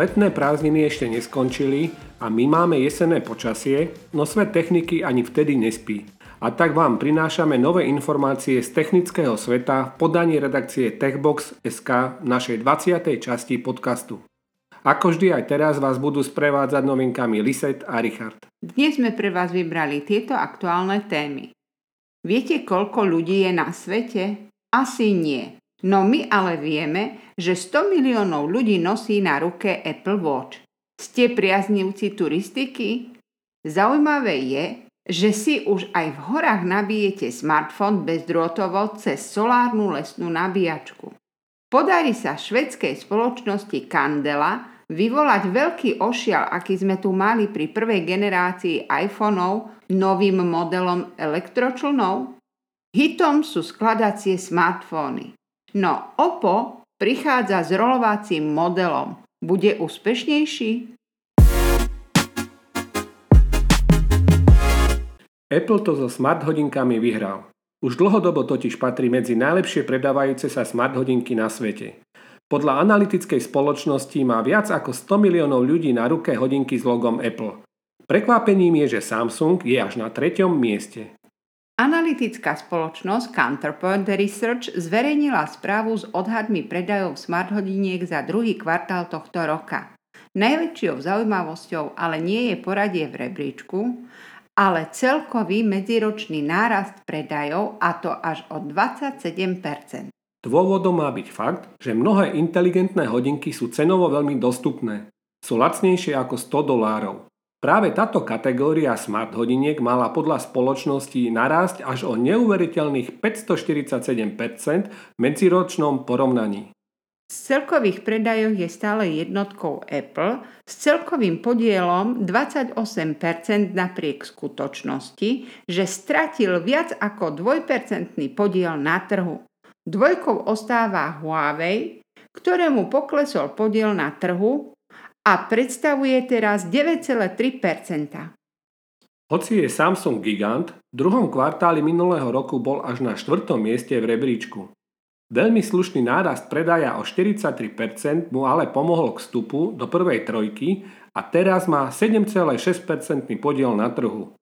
Letné prázdniny ešte neskončili a my máme jesenné počasie, no svet techniky ani vtedy nespí. A tak vám prinášame nové informácie z technického sveta v podaní redakcie Techbox.sk v našej 20. časti podcastu. Ako vždy aj teraz vás budú sprevádzať novinkami Liset a Richard. Dnes sme pre vás vybrali tieto aktuálne témy. Viete, koľko ľudí je na svete? Asi nie. No my ale vieme, že 100 miliónov ľudí nosí na ruke Apple Watch. Ste priaznivci turistiky? Zaujímavé je, že si už aj v horách nabijete smartfón bezdrôtovo cez solárnu lesnú nabíjačku. Podarí sa švedskej spoločnosti Candela vyvolať veľký ošial, aký sme tu mali pri prvej generácii iPhoneov novým modelom elektročlnov? Hitom sú skladacie smartfóny. No Oppo prichádza s rolovacím modelom. Bude úspešnejší? Apple to so smart hodinkami vyhral. Už dlhodobo totiž patrí medzi najlepšie predávajúce sa smart hodinky na svete. Podľa analytickej spoločnosti má viac ako 100 miliónov ľudí na ruke hodinky s logom Apple. Prekvapením je, že Samsung je až na treťom mieste. Analytická spoločnosť Counterpoint Research zverejnila správu s odhadmi predajov smart hodiniek za druhý kvartál tohto roka. Najväčšou zaujímavosťou ale nie je poradie v rebríčku, ale celkový medziročný nárast predajov a to až o 27%. Dôvodom má byť fakt, že mnohé inteligentné hodinky sú cenovo veľmi dostupné. Sú lacnejšie ako 100 dolárov. Práve táto kategória smart hodiniek mala podľa spoločnosti narásť až o neuveriteľných 547% v medziročnom porovnaní. Z celkových predajoch je stále jednotkou Apple s celkovým podielom 28% napriek skutočnosti, že stratil viac ako 2% podiel na trhu. Dvojkou ostáva Huawei, ktorému poklesol podiel na trhu a predstavuje teraz 9,3% Hoci je Samsung gigant, v druhom kvartáli minulého roku bol až na štvrtom mieste v rebríčku. Veľmi slušný nárast predaja o 43% mu ale pomohol k vstupu do prvej trojky a teraz má 7,6% podiel na trhu.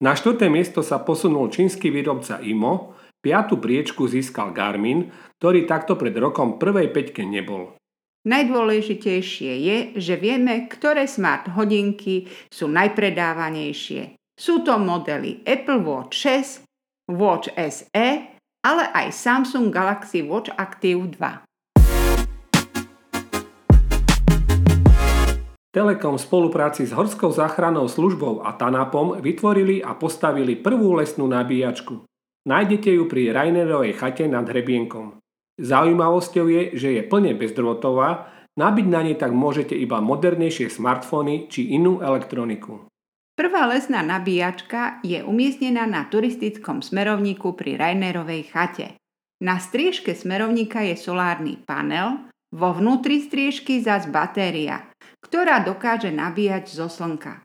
Na štvrté miesto sa posunul čínsky výrobca IMO, piatu priečku získal Garmin, ktorý takto pred rokom prvej peťke nebol. Najdôležitejšie je, že vieme, ktoré smart hodinky sú najpredávanejšie. Sú to modely Apple Watch 6, Watch SE, ale aj Samsung Galaxy Watch Active 2. Telekom v spolupráci s Horskou záchrannou službou a Tanapom vytvorili a postavili prvú lesnú nabíjačku. Nájdete ju pri Rainerovej chate nad Hrebienkom. Zaujímavosťou je, že je plne bezdrôtová, nabiť na nej tak môžete iba modernejšie smartfóny či inú elektroniku. Prvá lesná nabíjačka je umiestnená na turistickom smerovníku pri Rainerovej chate. Na striežke smerovníka je solárny panel, vo vnútri striežky zas batéria, ktorá dokáže nabíjať zo slnka.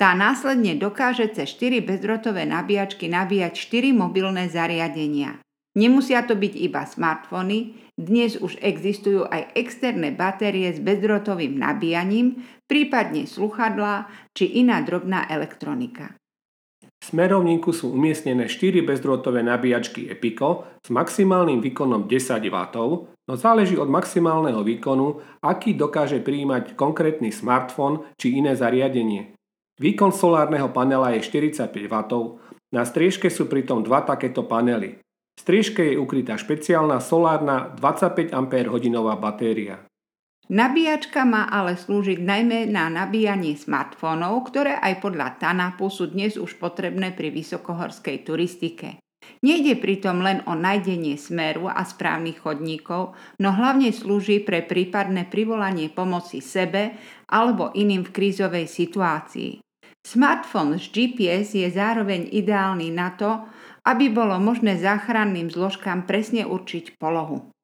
Tá následne dokáže cez 4 bezdrotové nabíjačky nabíjať 4 mobilné zariadenia. Nemusia to byť iba smartfóny, dnes už existujú aj externé batérie s bezdrotovým nabíjaním, prípadne sluchadlá či iná drobná elektronika. V smerovníku sú umiestnené 4 bezdrôtové nabíjačky Epico s maximálnym výkonom 10 W, no záleží od maximálneho výkonu, aký dokáže prijímať konkrétny smartfón či iné zariadenie. Výkon solárneho panela je 45 W, na striežke sú pritom dva takéto panely. V striežke je ukrytá špeciálna solárna 25 Ah batéria. Nabíjačka má ale slúžiť najmä na nabíjanie smartfónov, ktoré aj podľa TANAPu sú dnes už potrebné pri vysokohorskej turistike. Nejde pritom len o nájdenie smeru a správnych chodníkov, no hlavne slúži pre prípadné privolanie pomoci sebe alebo iným v krízovej situácii. Smartfón s GPS je zároveň ideálny na to, aby bolo možné záchranným zložkám presne určiť polohu.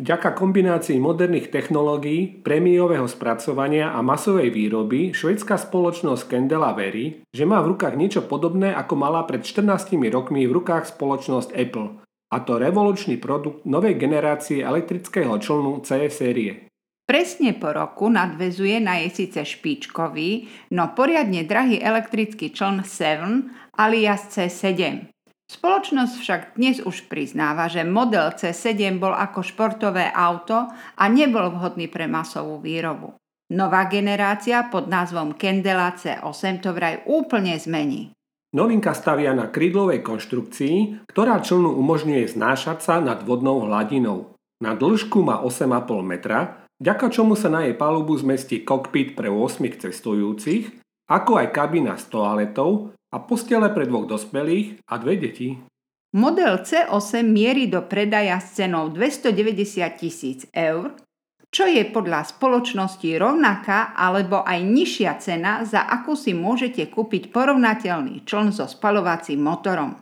Vďaka kombinácii moderných technológií, prémiového spracovania a masovej výroby švedská spoločnosť Candela verí, že má v rukách niečo podobné ako mala pred 14 rokmi v rukách spoločnosť Apple. a to revolučný produkt novej generácie elektrického člnu C série. Presne po roku nadvezuje na jej síce špičkový, no poriadne drahý elektrický čln 7 alias C7. Spoločnosť však dnes už priznáva, že model C7 bol ako športové auto a nebol vhodný pre masovú výrobu. Nová generácia pod názvom Candela C8 to vraj úplne zmení. Novinka stavia na krídlovej konštrukcii, ktorá člnu umožňuje znášať sa nad vodnou hladinou. Na dĺžku má 8,5 metra, vďaka čomu sa na jej palubu zmestí kokpit pre 8 cestujúcich, ako aj kabína s toaletou a postele pre dvoch dospelých a dve deti. Model C8 mierí do predaja s cenou 290 tisíc eur čo je podľa spoločnosti rovnaká alebo aj nižšia cena, za akú si môžete kúpiť porovnateľný čln so spalovacím motorom.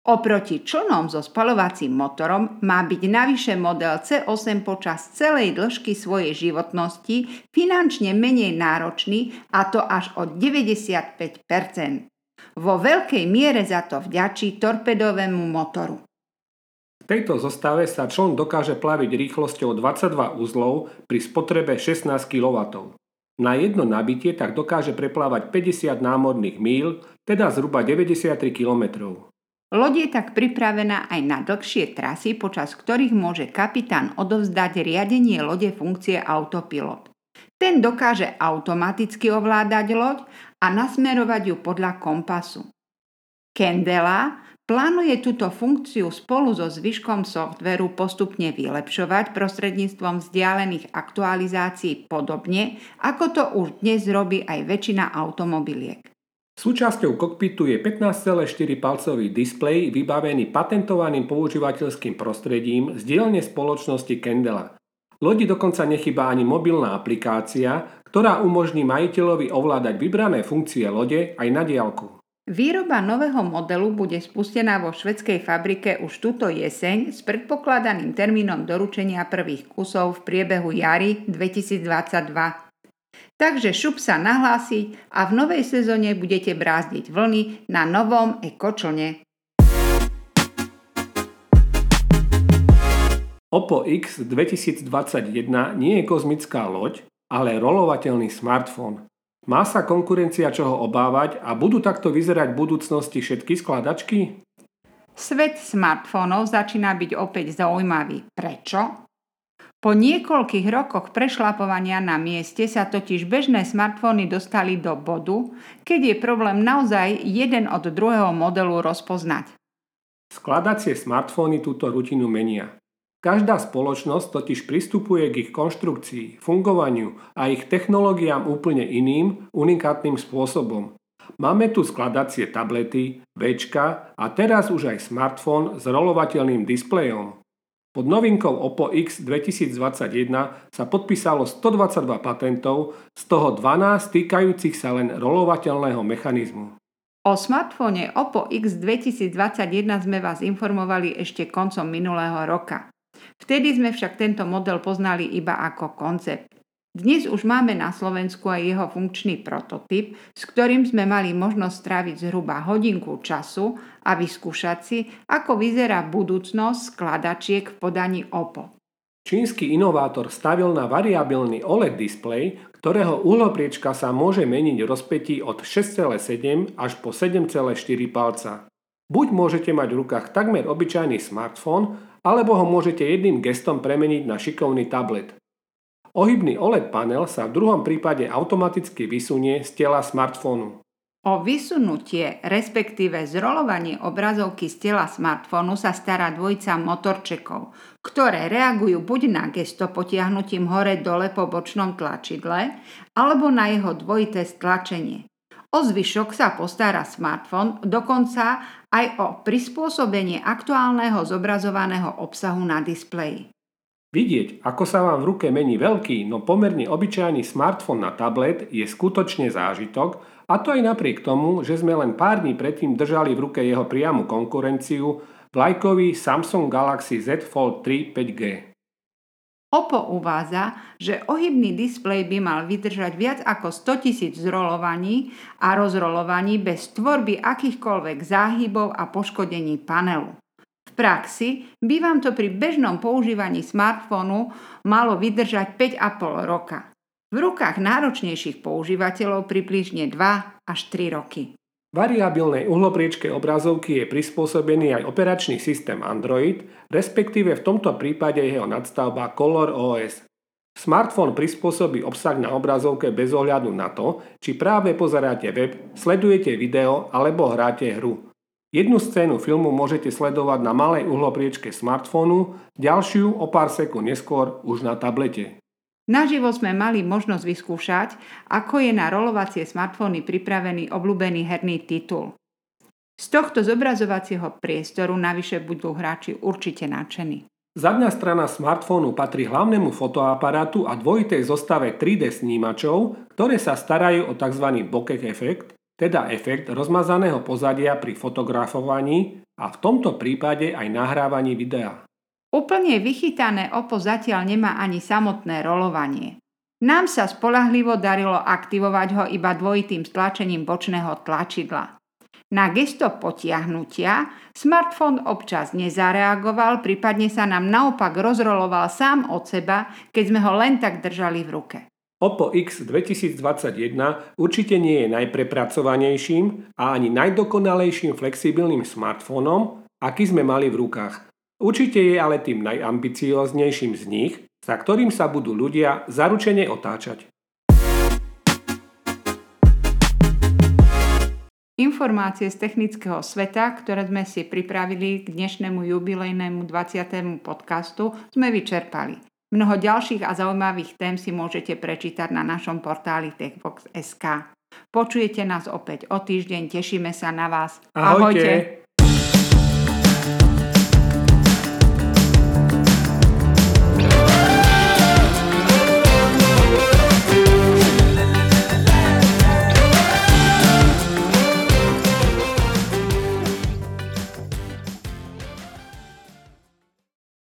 Oproti člnom so spalovacím motorom má byť navyše model C8 počas celej dĺžky svojej životnosti finančne menej náročný a to až o 95%. Vo veľkej miere za to vďačí torpedovému motoru tejto zostave sa čln dokáže plaviť rýchlosťou 22 uzlov pri spotrebe 16 kW. Na jedno nabitie tak dokáže preplávať 50 námorných míl, teda zhruba 93 km. Loď je tak pripravená aj na dlhšie trasy, počas ktorých môže kapitán odovzdať riadenie lode funkcie autopilot. Ten dokáže automaticky ovládať loď a nasmerovať ju podľa kompasu. Kendela Plánuje túto funkciu spolu so zvyškom softveru postupne vylepšovať prostredníctvom vzdialených aktualizácií podobne, ako to už dnes robí aj väčšina automobiliek. Súčasťou kokpitu je 15,4 palcový displej vybavený patentovaným používateľským prostredím z dielne spoločnosti Kendela. Lodi dokonca nechybá ani mobilná aplikácia, ktorá umožní majiteľovi ovládať vybrané funkcie lode aj na diálku. Výroba nového modelu bude spustená vo švedskej fabrike už túto jeseň s predpokladaným termínom doručenia prvých kusov v priebehu jary 2022. Takže šup sa nahlásiť a v novej sezóne budete brázdiť vlny na novom ekočlne. Oppo X 2021 nie je kozmická loď, ale rolovateľný smartfón. Má sa konkurencia čoho obávať a budú takto vyzerať v budúcnosti všetky skladačky? Svet smartfónov začína byť opäť zaujímavý. Prečo? Po niekoľkých rokoch prešlapovania na mieste sa totiž bežné smartfóny dostali do bodu, keď je problém naozaj jeden od druhého modelu rozpoznať. Skladacie smartfóny túto rutinu menia. Každá spoločnosť totiž pristupuje k ich konštrukcii, fungovaniu a ich technológiám úplne iným, unikátnym spôsobom. Máme tu skladacie tablety, Včka a teraz už aj smartfón s rolovateľným displejom. Pod novinkou Oppo X 2021 sa podpísalo 122 patentov, z toho 12 týkajúcich sa len rolovateľného mechanizmu. O smartfóne Oppo X 2021 sme vás informovali ešte koncom minulého roka. Vtedy sme však tento model poznali iba ako koncept. Dnes už máme na Slovensku aj jeho funkčný prototyp, s ktorým sme mali možnosť stráviť zhruba hodinku času a vyskúšať si, ako vyzerá budúcnosť skladačiek v podaní OPPO. Čínsky inovátor stavil na variabilný OLED displej, ktorého uhlopriečka sa môže meniť v rozpetí od 6,7 až po 7,4 palca. Buď môžete mať v rukách takmer obyčajný smartfón, alebo ho môžete jedným gestom premeniť na šikovný tablet. Ohybný OLED panel sa v druhom prípade automaticky vysunie z tela smartfónu. O vysunutie, respektíve zrolovanie obrazovky z tela smartfónu sa stará dvojica motorčekov, ktoré reagujú buď na gesto potiahnutím hore-dole po bočnom tlačidle, alebo na jeho dvojité stlačenie. O zvyšok sa postará smartfón, dokonca aj o prispôsobenie aktuálneho zobrazovaného obsahu na displeji. Vidieť, ako sa vám v ruke mení veľký, no pomerne obyčajný smartfón na tablet je skutočne zážitok, a to aj napriek tomu, že sme len pár dní predtým držali v ruke jeho priamu konkurenciu, vlajkový Samsung Galaxy Z Fold 3 5G. OPPO uvádza, že ohybný displej by mal vydržať viac ako 100 tisíc zrolovaní a rozrolovaní bez tvorby akýchkoľvek záhybov a poškodení panelu. Praxi by vám to pri bežnom používaní smartfónu malo vydržať 5,5 roka. V rukách náročnejších používateľov približne 2 až 3 roky. Variabilnej uhlopriečke obrazovky je prispôsobený aj operačný systém Android, respektíve v tomto prípade jeho nadstavba Color OS. Smartfón prispôsobí obsah na obrazovke bez ohľadu na to, či práve pozeráte web, sledujete video alebo hráte hru. Jednu scénu filmu môžete sledovať na malej uhlopriečke smartfónu, ďalšiu o pár sekúnd neskôr už na tablete. Naživo sme mali možnosť vyskúšať, ako je na rolovacie smartfóny pripravený obľúbený herný titul. Z tohto zobrazovacieho priestoru navyše budú hráči určite nadšení. Zadná strana smartfónu patrí hlavnému fotoaparátu a dvojitej zostave 3D snímačov, ktoré sa starajú o tzv. bokeh efekt, teda efekt rozmazaného pozadia pri fotografovaní a v tomto prípade aj nahrávaní videa. Úplne vychytané opo zatiaľ nemá ani samotné rolovanie. Nám sa spolahlivo darilo aktivovať ho iba dvojitým stlačením bočného tlačidla. Na gesto potiahnutia smartfón občas nezareagoval, prípadne sa nám naopak rozroloval sám od seba, keď sme ho len tak držali v ruke. Oppo X 2021 určite nie je najprepracovanejším a ani najdokonalejším flexibilným smartfónom, aký sme mali v rukách. Určite je ale tým najambicióznejším z nich, za ktorým sa budú ľudia zaručene otáčať. Informácie z technického sveta, ktoré sme si pripravili k dnešnému jubilejnému 20. podcastu, sme vyčerpali. Mnoho ďalších a zaujímavých tém si môžete prečítať na našom portáli techbox.sk. Počujete nás opäť o týždeň, tešíme sa na vás. Ahojte! Ahojte.